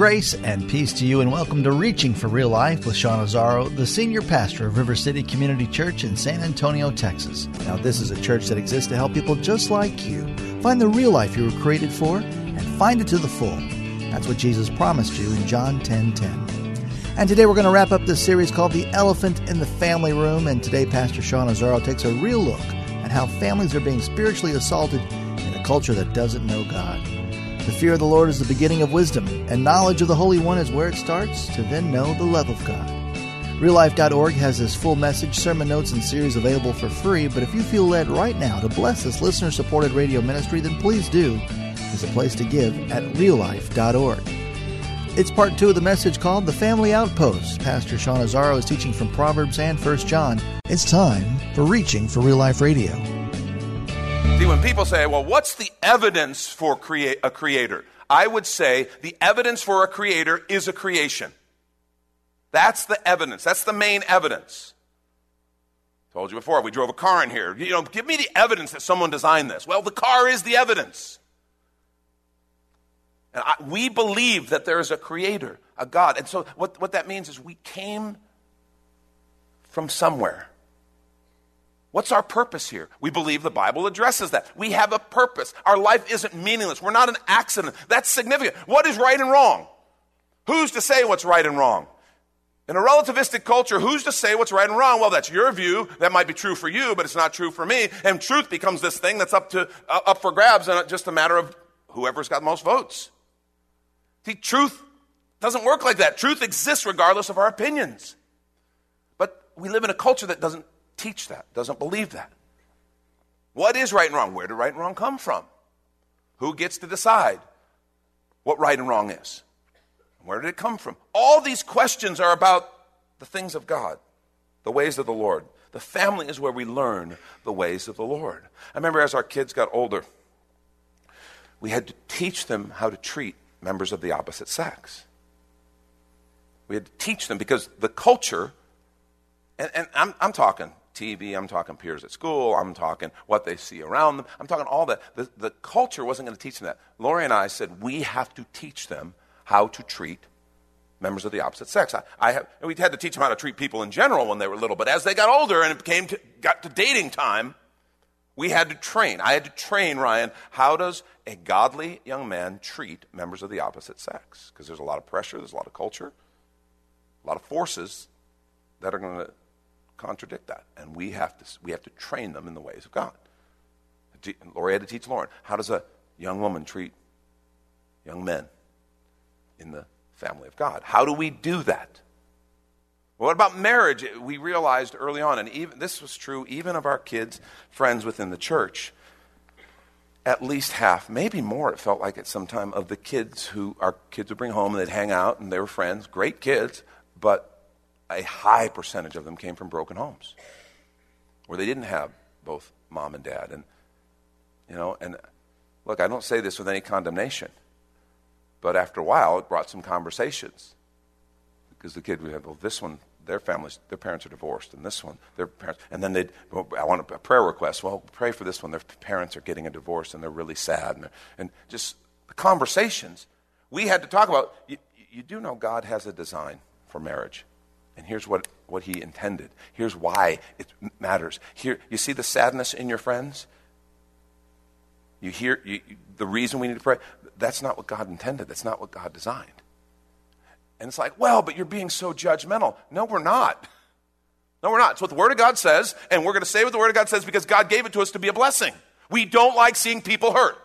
Grace and peace to you, and welcome to Reaching for Real Life with Sean Azzaro, the senior pastor of River City Community Church in San Antonio, Texas. Now, this is a church that exists to help people just like you find the real life you were created for and find it to the full. That's what Jesus promised you in John 10 10. And today we're going to wrap up this series called The Elephant in the Family Room. And today, Pastor Sean Azzaro takes a real look at how families are being spiritually assaulted in a culture that doesn't know God. The fear of the Lord is the beginning of wisdom, and knowledge of the Holy One is where it starts to then know the love of God. RealLife.org has this full message, sermon notes, and series available for free, but if you feel led right now to bless this listener supported radio ministry, then please do. There's a place to give at reallife.org. It's part two of the message called The Family Outpost. Pastor Sean Azzaro is teaching from Proverbs and 1 John. It's time for Reaching for Real Life Radio. See, when people say, well, what's the evidence for crea- a creator? I would say the evidence for a creator is a creation. That's the evidence. That's the main evidence. Told you before, we drove a car in here. You know, give me the evidence that someone designed this. Well, the car is the evidence. And I, we believe that there is a creator, a God. And so what, what that means is we came from somewhere. What's our purpose here? We believe the Bible addresses that. We have a purpose. Our life isn't meaningless. We're not an accident. That's significant. What is right and wrong? Who's to say what's right and wrong? In a relativistic culture, who's to say what's right and wrong? Well, that's your view. That might be true for you, but it's not true for me. And truth becomes this thing that's up to uh, up for grabs, and just a matter of whoever's got most votes. See, truth doesn't work like that. Truth exists regardless of our opinions. But we live in a culture that doesn't teach that, doesn't believe that. What is right and wrong? Where do right and wrong come from? Who gets to decide what right and wrong is? Where did it come from? All these questions are about the things of God, the ways of the Lord. The family is where we learn the ways of the Lord. I remember as our kids got older, we had to teach them how to treat members of the opposite sex. We had to teach them because the culture, and, and I'm, I'm talking TV, I'm talking peers at school, I'm talking what they see around them, I'm talking all that. The, the culture wasn't going to teach them that. Lori and I said, we have to teach them how to treat members of the opposite sex. I, I have, we had to teach them how to treat people in general when they were little, but as they got older and it came to, got to dating time, we had to train. I had to train Ryan. How does a godly young man treat members of the opposite sex? Because there's a lot of pressure, there's a lot of culture, a lot of forces that are going to contradict that. And we have to, we have to train them in the ways of God. Lori had to teach Lauren. How does a young woman treat young men in the family of God? How do we do that? what about marriage? We realized early on, and even this was true even of our kids' friends within the church. At least half, maybe more, it felt like at some time, of the kids who our kids would bring home and they'd hang out and they were friends, great kids, but a high percentage of them came from broken homes where they didn't have both mom and dad. And, you know, and look, I don't say this with any condemnation, but after a while, it brought some conversations because the kid would have, well, this one, their families, their parents are divorced, and this one, their parents, and then they'd, well, I want a prayer request. Well, pray for this one. Their parents are getting a divorce, and they're really sad, and, and just the conversations we had to talk about. You, you do know God has a design for marriage. And here's what, what he intended. Here's why it matters. Here, you see the sadness in your friends? You hear you, the reason we need to pray? That's not what God intended. That's not what God designed. And it's like, well, but you're being so judgmental. No, we're not. No, we're not. It's what the Word of God says, and we're going to say what the Word of God says because God gave it to us to be a blessing. We don't like seeing people hurt.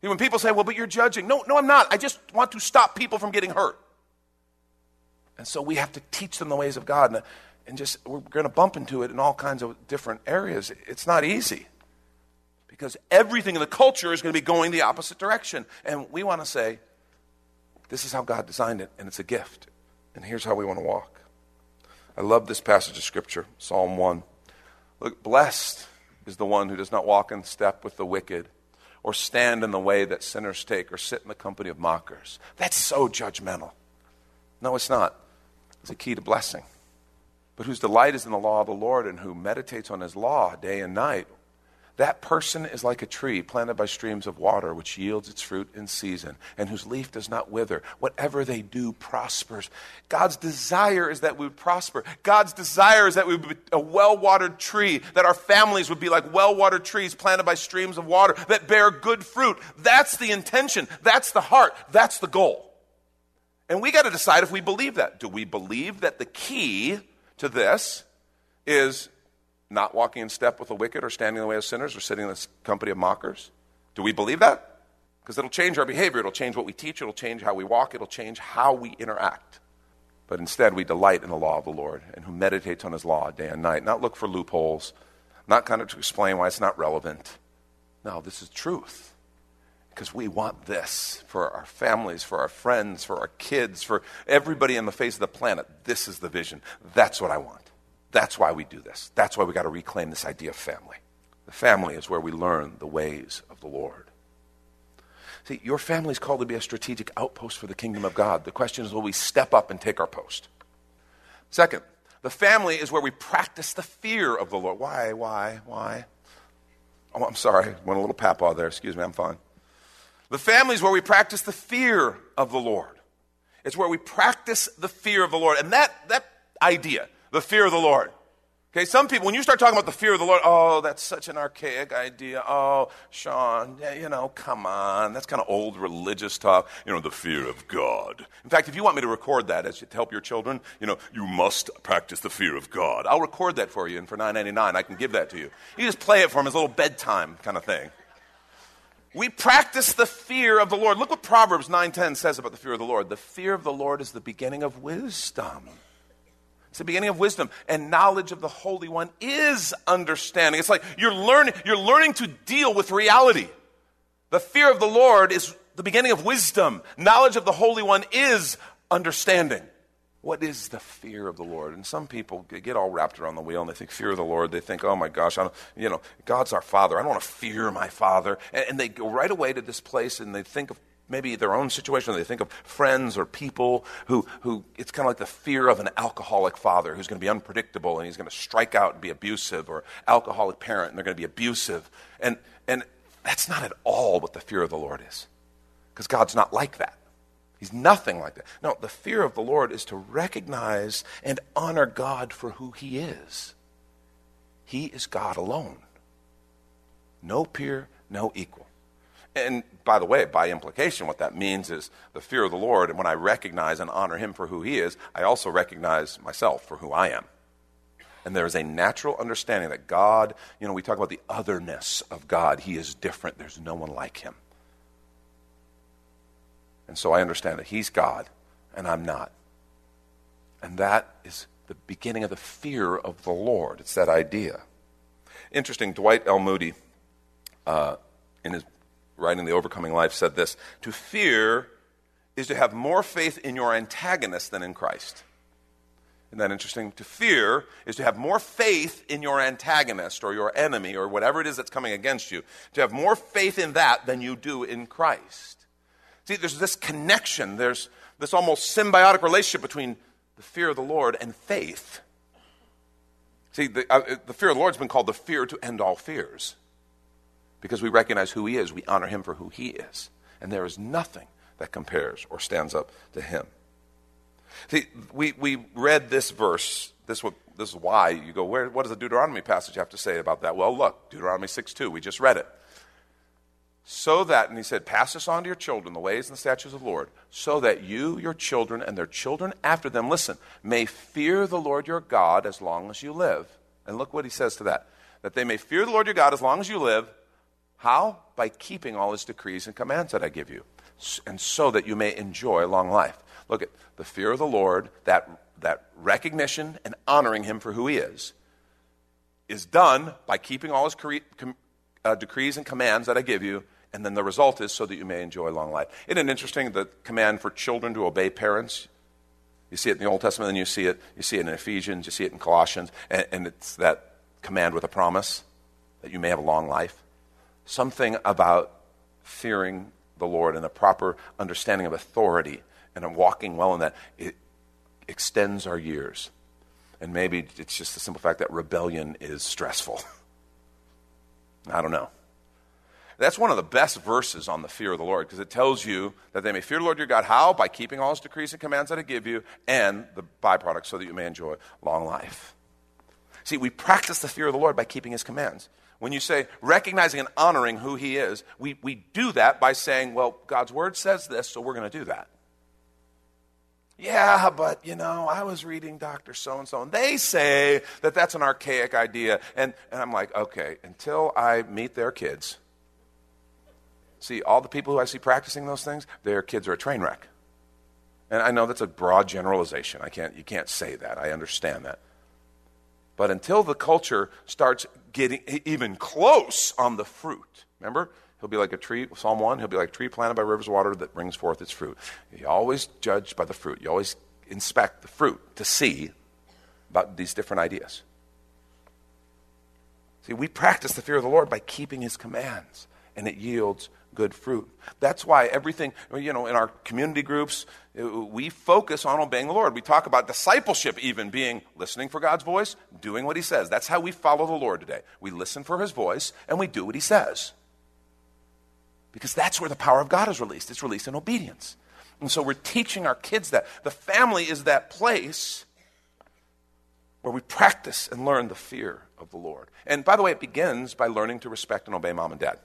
When people say, well, but you're judging. No, no, I'm not. I just want to stop people from getting hurt. And so we have to teach them the ways of God. And, uh, and just, we're going to bump into it in all kinds of different areas. It's not easy because everything in the culture is going to be going the opposite direction. And we want to say, this is how God designed it, and it's a gift. And here's how we want to walk. I love this passage of Scripture, Psalm 1. Look, blessed is the one who does not walk in step with the wicked, or stand in the way that sinners take, or sit in the company of mockers. That's so judgmental. No, it's not is a key to blessing. But whose delight is in the law of the Lord and who meditates on his law day and night, That person is like a tree planted by streams of water, which yields its fruit in season, and whose leaf does not wither. Whatever they do prospers. God's desire is that we would prosper. God's desire is that we would be a well watered tree, that our families would be like well watered trees planted by streams of water that bear good fruit. That's the intention. That's the heart. That's the goal. And we got to decide if we believe that. Do we believe that the key to this is not walking in step with the wicked or standing in the way of sinners or sitting in the company of mockers? Do we believe that? Because it'll change our behavior, it'll change what we teach, it'll change how we walk, it'll change how we interact. But instead, we delight in the law of the Lord and who meditates on his law day and night, not look for loopholes, not kind of to explain why it's not relevant. No, this is truth. Because we want this for our families, for our friends, for our kids, for everybody on the face of the planet. This is the vision. That's what I want. That's why we do this. That's why we got to reclaim this idea of family. The family is where we learn the ways of the Lord. See, your family is called to be a strategic outpost for the kingdom of God. The question is, will we step up and take our post? Second, the family is where we practice the fear of the Lord. Why, why, why? Oh, I'm sorry. Went a little papaw there. Excuse me. I'm fine. The family is where we practice the fear of the Lord. It's where we practice the fear of the Lord. And that, that idea, the fear of the Lord. Okay, some people, when you start talking about the fear of the Lord, oh, that's such an archaic idea. Oh, Sean, you know, come on. That's kind of old religious talk. You know, the fear of God. In fact, if you want me to record that as to help your children, you know, you must practice the fear of God. I'll record that for you, and for nine ninety nine, I can give that to you. You just play it for them as a little bedtime kind of thing. We practice the fear of the Lord. Look what Proverbs 9:10 says about the fear of the Lord. The fear of the Lord is the beginning of wisdom. It's the beginning of wisdom. And knowledge of the Holy One is understanding. It's like you're learning, you're learning to deal with reality. The fear of the Lord is the beginning of wisdom. Knowledge of the Holy One is understanding. What is the fear of the Lord? And some people get all wrapped around the wheel and they think fear of the Lord. They think, oh my gosh, I don't, you know, God's our Father. I don't want to fear my Father. And, and they go right away to this place and they think of maybe their own situation. They think of friends or people who, who it's kind of like the fear of an alcoholic father who's going to be unpredictable and he's going to strike out and be abusive, or alcoholic parent and they're going to be abusive. And, and that's not at all what the fear of the Lord is, because God's not like that. He's nothing like that. No, the fear of the Lord is to recognize and honor God for who He is. He is God alone. No peer, no equal. And by the way, by implication, what that means is the fear of the Lord, and when I recognize and honor Him for who He is, I also recognize myself for who I am. And there is a natural understanding that God, you know, we talk about the otherness of God. He is different, there's no one like Him. And so I understand that He's God and I'm not. And that is the beginning of the fear of the Lord. It's that idea. Interesting, Dwight L. Moody, uh, in his writing The Overcoming Life, said this To fear is to have more faith in your antagonist than in Christ. Isn't that interesting? To fear is to have more faith in your antagonist or your enemy or whatever it is that's coming against you. To have more faith in that than you do in Christ. See, there's this connection, there's this almost symbiotic relationship between the fear of the Lord and faith. See, the, uh, the fear of the Lord has been called the fear to end all fears because we recognize who He is. We honor Him for who He is. And there is nothing that compares or stands up to Him. See, we, we read this verse. This, this is why you go, where, what does the Deuteronomy passage have to say about that? Well, look, Deuteronomy 6 2, we just read it. So that, and he said, pass this on to your children, the ways and the statutes of the Lord, so that you, your children, and their children after them, listen, may fear the Lord your God as long as you live. And look what he says to that. That they may fear the Lord your God as long as you live, how? By keeping all his decrees and commands that I give you, and so that you may enjoy long life. Look at the fear of the Lord, that, that recognition and honoring him for who he is, is done by keeping all his uh, decrees and commands that I give you, and then the result is so that you may enjoy long life. Isn't it interesting the command for children to obey parents? You see it in the Old Testament, and you see it, you see it in Ephesians, you see it in Colossians, and, and it's that command with a promise that you may have a long life something about fearing the Lord and a proper understanding of authority and walking well in that. It extends our years. And maybe it's just the simple fact that rebellion is stressful. I don't know. That's one of the best verses on the fear of the Lord because it tells you that they may fear the Lord your God. How? By keeping all his decrees and commands that I give you, and the byproduct so that you may enjoy long life. See, we practice the fear of the Lord by keeping his commands. When you say recognizing and honoring who he is, we, we do that by saying, well, God's word says this, so we're going to do that. Yeah, but you know, I was reading Dr. So and so, and they say that that's an archaic idea. And, and I'm like, okay, until I meet their kids, see, all the people who I see practicing those things, their kids are a train wreck. And I know that's a broad generalization. I can't, you can't say that. I understand that. But until the culture starts getting even close on the fruit, remember? He'll be like a tree, Psalm 1, he'll be like a tree planted by rivers of water that brings forth its fruit. You always judge by the fruit. You always inspect the fruit to see about these different ideas. See, we practice the fear of the Lord by keeping his commands, and it yields good fruit. That's why everything, you know, in our community groups, uh, we focus on obeying the Lord. We talk about discipleship even being listening for God's voice, doing what he says. That's how we follow the Lord today. We listen for his voice and we do what he says. Because that's where the power of God is released. It's released in obedience. And so we're teaching our kids that. The family is that place where we practice and learn the fear of the Lord. And by the way, it begins by learning to respect and obey mom and dad.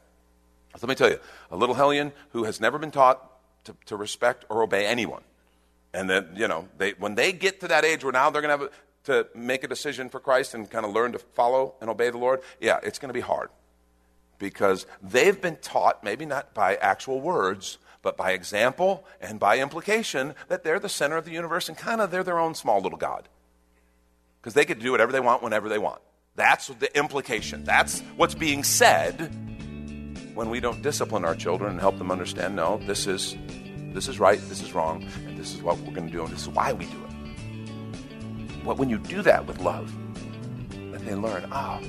Let me tell you, a little hellion who has never been taught to, to respect or obey anyone, and then, you know, they, when they get to that age where now they're going to have to make a decision for Christ and kind of learn to follow and obey the Lord, yeah, it's going to be hard. Because they've been taught, maybe not by actual words, but by example and by implication, that they're the center of the universe and kind of they're their own small little God. Because they get to do whatever they want whenever they want. That's the implication. That's what's being said when we don't discipline our children and help them understand no, this is, this is right, this is wrong, and this is what we're going to do, and this is why we do it. But when you do that with love, then they learn, ah, oh,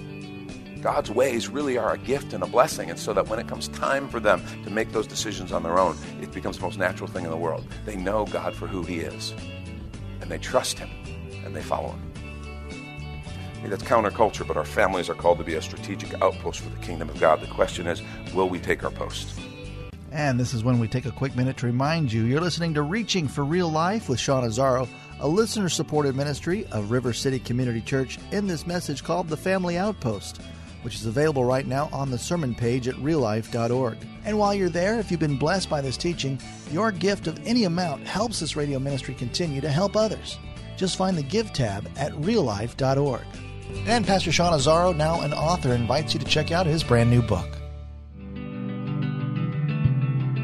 God's ways really are a gift and a blessing. And so that when it comes time for them to make those decisions on their own, it becomes the most natural thing in the world. They know God for who He is, and they trust Him, and they follow Him that's counterculture, but our families are called to be a strategic outpost for the kingdom of God. The question is, will we take our post? And this is when we take a quick minute to remind you you're listening to Reaching for Real Life with Sean Azzaro, a listener supported ministry of River City Community Church, in this message called The Family Outpost, which is available right now on the sermon page at reallife.org. And while you're there, if you've been blessed by this teaching, your gift of any amount helps this radio ministry continue to help others. Just find the Give tab at reallife.org. And Pastor Sean Azzaro, now an author, invites you to check out his brand new book.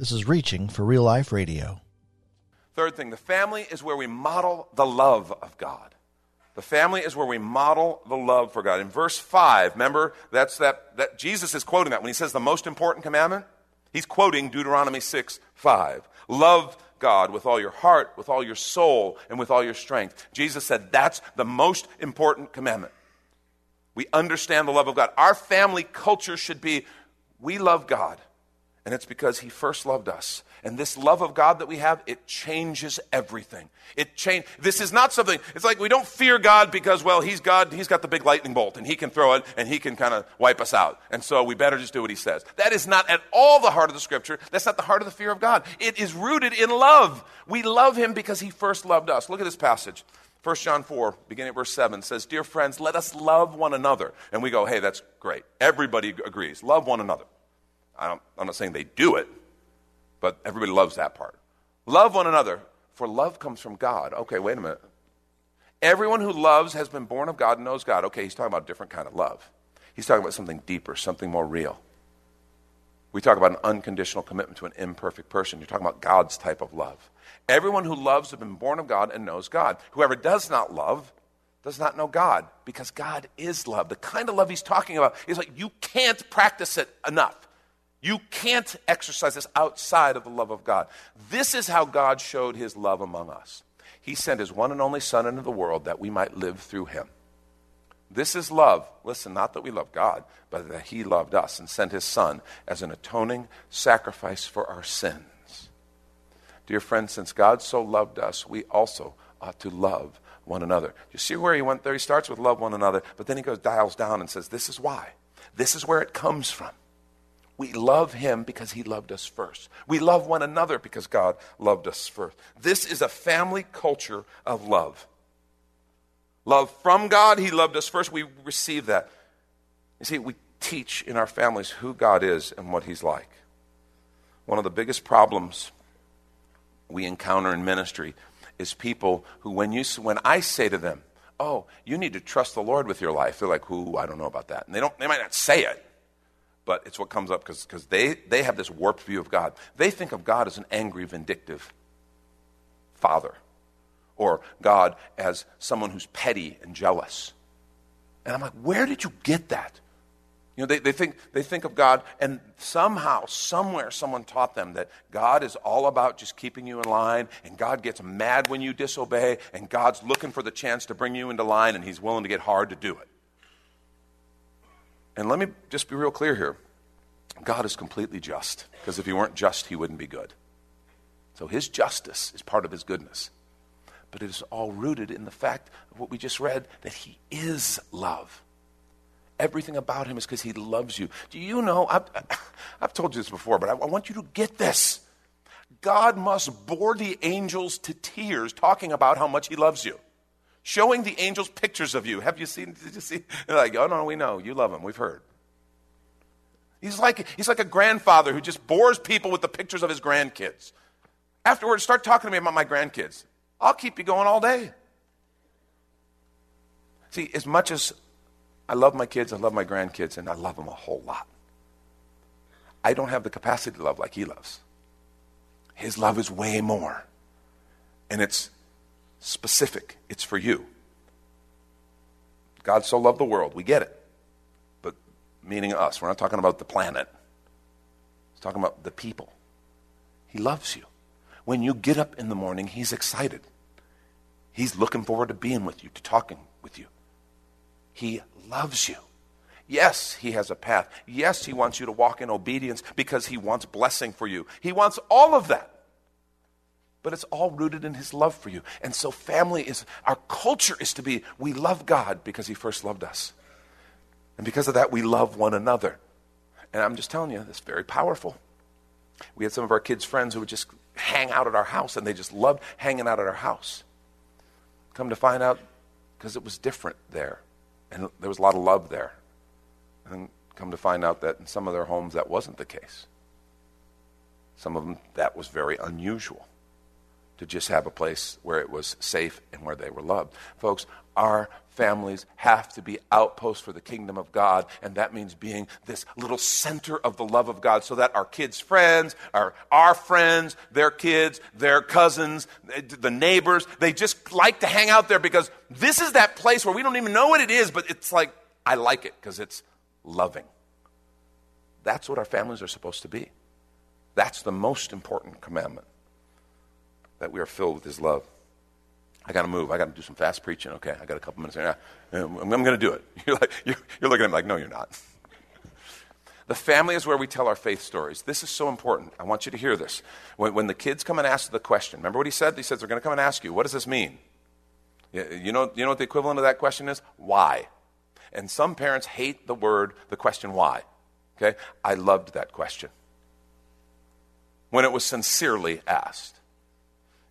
This is Reaching for Real Life Radio. Third thing, the family is where we model the love of God. The family is where we model the love for God. In verse 5, remember, that's that, that Jesus is quoting that when he says the most important commandment. He's quoting Deuteronomy 6 5. Love God with all your heart, with all your soul, and with all your strength. Jesus said that's the most important commandment. We understand the love of God. Our family culture should be we love God and it's because he first loved us. And this love of God that we have, it changes everything. It change this is not something it's like we don't fear God because well, he's God, he's got the big lightning bolt and he can throw it and he can kind of wipe us out. And so we better just do what he says. That is not at all the heart of the scripture. That's not the heart of the fear of God. It is rooted in love. We love him because he first loved us. Look at this passage. 1 John 4, beginning at verse 7, says, Dear friends, let us love one another. And we go, hey, that's great. Everybody agrees. Love one another. I am not saying they do it, but everybody loves that part. Love one another, for love comes from God. Okay, wait a minute. Everyone who loves has been born of God and knows God. Okay, he's talking about a different kind of love. He's talking about something deeper, something more real. We talk about an unconditional commitment to an imperfect person. You're talking about God's type of love. Everyone who loves has been born of God and knows God. Whoever does not love does not know God because God is love. The kind of love he's talking about is like you can't practice it enough. You can't exercise this outside of the love of God. This is how God showed his love among us. He sent his one and only Son into the world that we might live through him. This is love. Listen, not that we love God, but that He loved us and sent His Son as an atoning sacrifice for our sins. Dear friends, since God so loved us, we also ought to love one another. You see where he went there? He starts with love one another, but then he goes, dials down and says, This is why. This is where it comes from. We love him because he loved us first. We love one another because God loved us first. This is a family culture of love. Love from God, He loved us first. We receive that. You see, we teach in our families who God is and what He's like. One of the biggest problems we encounter in ministry is people who, when, you, when I say to them, Oh, you need to trust the Lord with your life, they're like, Who? I don't know about that. And they, don't, they might not say it, but it's what comes up because they, they have this warped view of God. They think of God as an angry, vindictive father or God as someone who's petty and jealous. And I'm like, where did you get that? You know, they, they, think, they think of God, and somehow, somewhere, someone taught them that God is all about just keeping you in line, and God gets mad when you disobey, and God's looking for the chance to bring you into line, and He's willing to get hard to do it. And let me just be real clear here God is completely just, because if He weren't just, He wouldn't be good. So His justice is part of His goodness but it is all rooted in the fact of what we just read that He is love. Everything about Him is because He loves you. Do you know? I've, I've told you this before, but I, I want you to get this. God must bore the angels to tears talking about how much He loves you. Showing the angels pictures of you. Have you seen? Did you see? They're like, oh no, we know. You love Him. We've heard. He's like, he's like a grandfather who just bores people with the pictures of his grandkids. Afterwards, start talking to me about my grandkids. I'll keep you going all day. See, as much as I love my kids, I love my grandkids, and I love them a whole lot, I don't have the capacity to love like He loves. His love is way more. And it's specific, it's for you. God so loved the world, we get it. But meaning us, we're not talking about the planet, He's talking about the people. He loves you. When you get up in the morning, He's excited. He's looking forward to being with you, to talking with you. He loves you. Yes, He has a path. Yes, He wants you to walk in obedience because He wants blessing for you. He wants all of that. But it's all rooted in His love for you. And so, family is, our culture is to be, we love God because He first loved us. And because of that, we love one another. And I'm just telling you, that's very powerful. We had some of our kids' friends who would just hang out at our house, and they just loved hanging out at our house. Come to find out, because it was different there, and there was a lot of love there. And come to find out that in some of their homes that wasn't the case. Some of them, that was very unusual to just have a place where it was safe and where they were loved. Folks, our families have to be outposts for the kingdom of God, and that means being this little center of the love of God so that our kids' friends, our, our friends, their kids, their cousins, the neighbors, they just like to hang out there because this is that place where we don't even know what it is, but it's like, I like it because it's loving. That's what our families are supposed to be. That's the most important commandment that we are filled with His love. I got to move. I got to do some fast preaching. Okay, I got a couple minutes. Yeah, I'm, going to do it. You're, like, you're, you're looking at me like, no, you're not. The family is where we tell our faith stories. This is so important. I want you to hear this. When, when the kids come and ask the question, remember what he said? He says they're going to come and ask you, what does this mean? You know, you know what the equivalent of that question is? Why? And some parents hate the word, the question why. Okay? I loved that question when it was sincerely asked.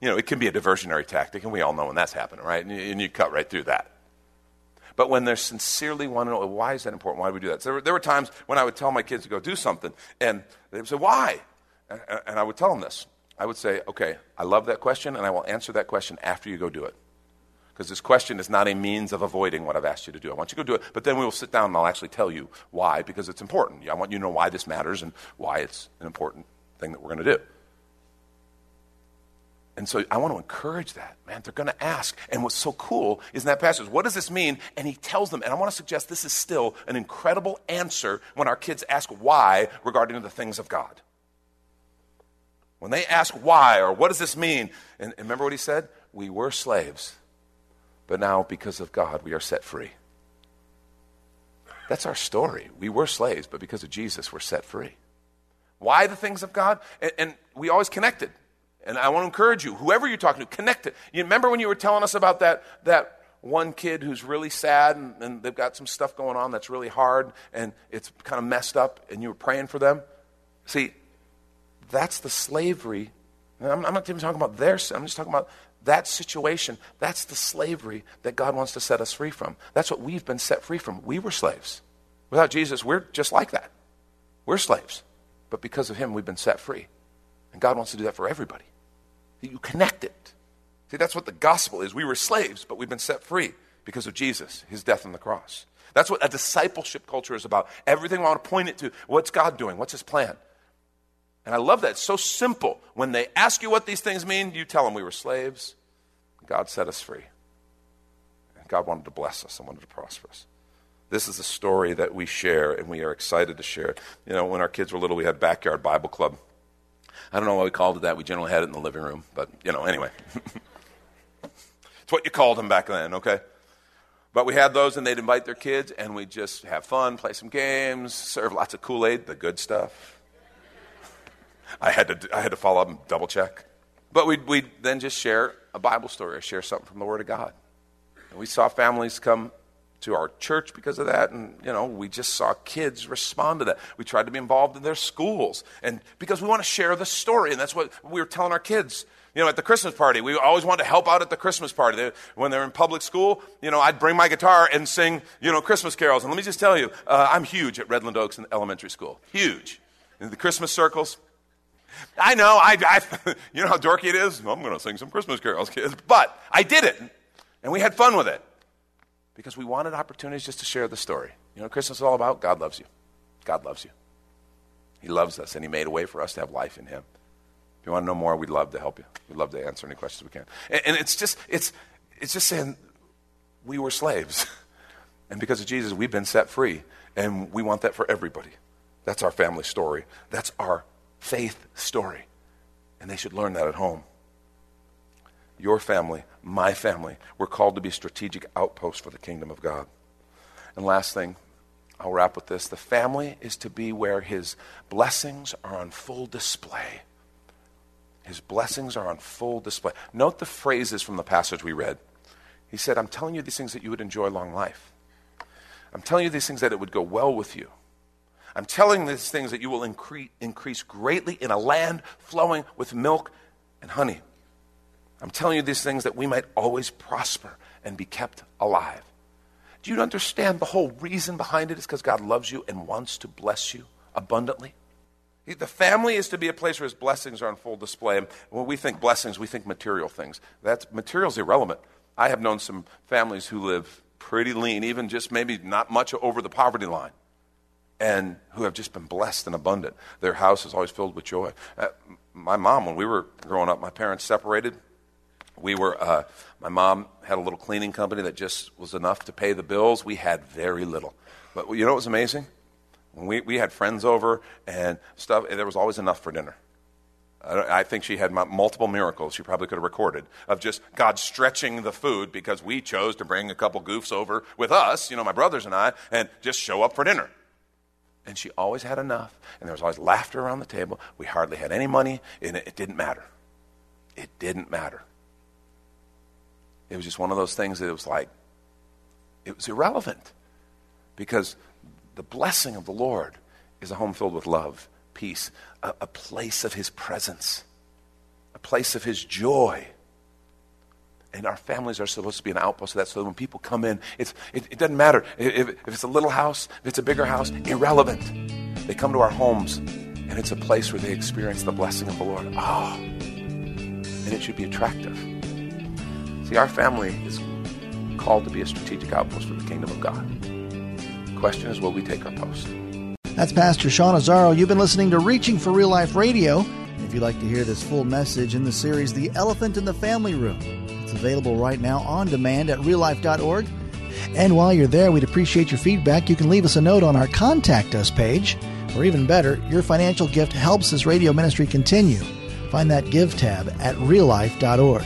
You know, it can be a diversionary tactic, and we all know when that's happening, right? And you, and you cut right through that. But when they're sincerely wanting to know, why is that important? Why do we do that? So there, were, there were times when I would tell my kids to go do something, and they would say, why? And, and I would tell them this. I would say, okay, I love that question, and I will answer that question after you go do it. Because this question is not a means of avoiding what I've asked you to do. I want you to go do it, but then we will sit down and I'll actually tell you why, because it's important. I want you to know why this matters and why it's an important thing that we're going to do. And so I want to encourage that, man. They're going to ask. And what's so cool is in that passage, what does this mean? And he tells them, and I want to suggest this is still an incredible answer when our kids ask why regarding the things of God. When they ask why or what does this mean, and, and remember what he said? We were slaves, but now because of God, we are set free. That's our story. We were slaves, but because of Jesus, we're set free. Why the things of God? And, and we always connected. And I want to encourage you, whoever you're talking to, connect it. You remember when you were telling us about that, that one kid who's really sad and, and they've got some stuff going on that's really hard and it's kind of messed up and you were praying for them? See, that's the slavery. I'm, I'm not even talking about their sin, I'm just talking about that situation. That's the slavery that God wants to set us free from. That's what we've been set free from. We were slaves. Without Jesus, we're just like that. We're slaves. But because of Him, we've been set free. And God wants to do that for everybody. That you connect it. See, that's what the gospel is. We were slaves, but we've been set free because of Jesus, his death on the cross. That's what a discipleship culture is about. Everything I want to point it to what's God doing? What's his plan? And I love that. It's so simple. When they ask you what these things mean, you tell them we were slaves. God set us free. And God wanted to bless us and wanted to prosper us. This is a story that we share, and we are excited to share. You know, when our kids were little, we had backyard Bible club. I don't know why we called it that. We generally had it in the living room, but you know, anyway. it's what you called them back then, okay? But we had those, and they'd invite their kids, and we'd just have fun, play some games, serve lots of Kool Aid, the good stuff. I had to, I had to follow up and double check. But we'd, we'd then just share a Bible story or share something from the Word of God. And we saw families come to our church because of that. And, you know, we just saw kids respond to that. We tried to be involved in their schools. And because we want to share the story. And that's what we were telling our kids. You know, at the Christmas party, we always wanted to help out at the Christmas party. They, when they're in public school, you know, I'd bring my guitar and sing, you know, Christmas carols. And let me just tell you, uh, I'm huge at Redland Oaks Elementary School. Huge. In the Christmas circles. I know, I, I you know how dorky it is? I'm going to sing some Christmas carols, kids. But I did it. And we had fun with it because we wanted opportunities just to share the story. You know Christmas is all about? God loves you. God loves you. He loves us, and He made a way for us to have life in Him. If you want to know more, we'd love to help you. We'd love to answer any questions we can. And, and it's just it's it's just saying we were slaves, and because of Jesus, we've been set free, and we want that for everybody. That's our family story. That's our faith story, and they should learn that at home your family, my family. We're called to be strategic outposts for the kingdom of God. And last thing, I'll wrap with this. The family is to be where his blessings are on full display. His blessings are on full display. Note the phrases from the passage we read. He said, I'm telling you these things that you would enjoy long life. I'm telling you these things that it would go well with you. I'm telling these things that you will increase, increase greatly in a land flowing with milk and honey. I'm telling you these things that we might always prosper and be kept alive. Do you understand the whole reason behind it is because God loves you and wants to bless you abundantly? The family is to be a place where his blessings are on full display. And when we think blessings, we think material things. That material's irrelevant. I have known some families who live pretty lean, even just maybe not much over the poverty line, and who have just been blessed and abundant. Their house is always filled with joy. Uh, my mom, when we were growing up, my parents separated we were, uh, my mom had a little cleaning company that just was enough to pay the bills. We had very little. But you know what was amazing? When we, we had friends over and stuff, and there was always enough for dinner. I, I think she had multiple miracles she probably could have recorded of just God stretching the food because we chose to bring a couple goofs over with us, you know, my brothers and I, and just show up for dinner. And she always had enough, and there was always laughter around the table. We hardly had any money, and it, it didn't matter. It didn't matter. It was just one of those things that it was like, it was irrelevant. Because the blessing of the Lord is a home filled with love, peace, a, a place of His presence. a place of His joy. And our families are supposed to be an outpost of that so that when people come in, it, it doesn't matter if, if it's a little house, if it's a bigger house, irrelevant. They come to our homes and it's a place where they experience the blessing of the Lord. Oh, and it should be attractive. See, our family is called to be a strategic outpost for the kingdom of God. The question is, will we take our post? That's Pastor Sean Azzaro. You've been listening to Reaching for Real Life Radio. If you'd like to hear this full message in the series, The Elephant in the Family Room, it's available right now on demand at reallife.org. And while you're there, we'd appreciate your feedback. You can leave us a note on our Contact Us page, or even better, your financial gift helps this radio ministry continue. Find that Give tab at reallife.org.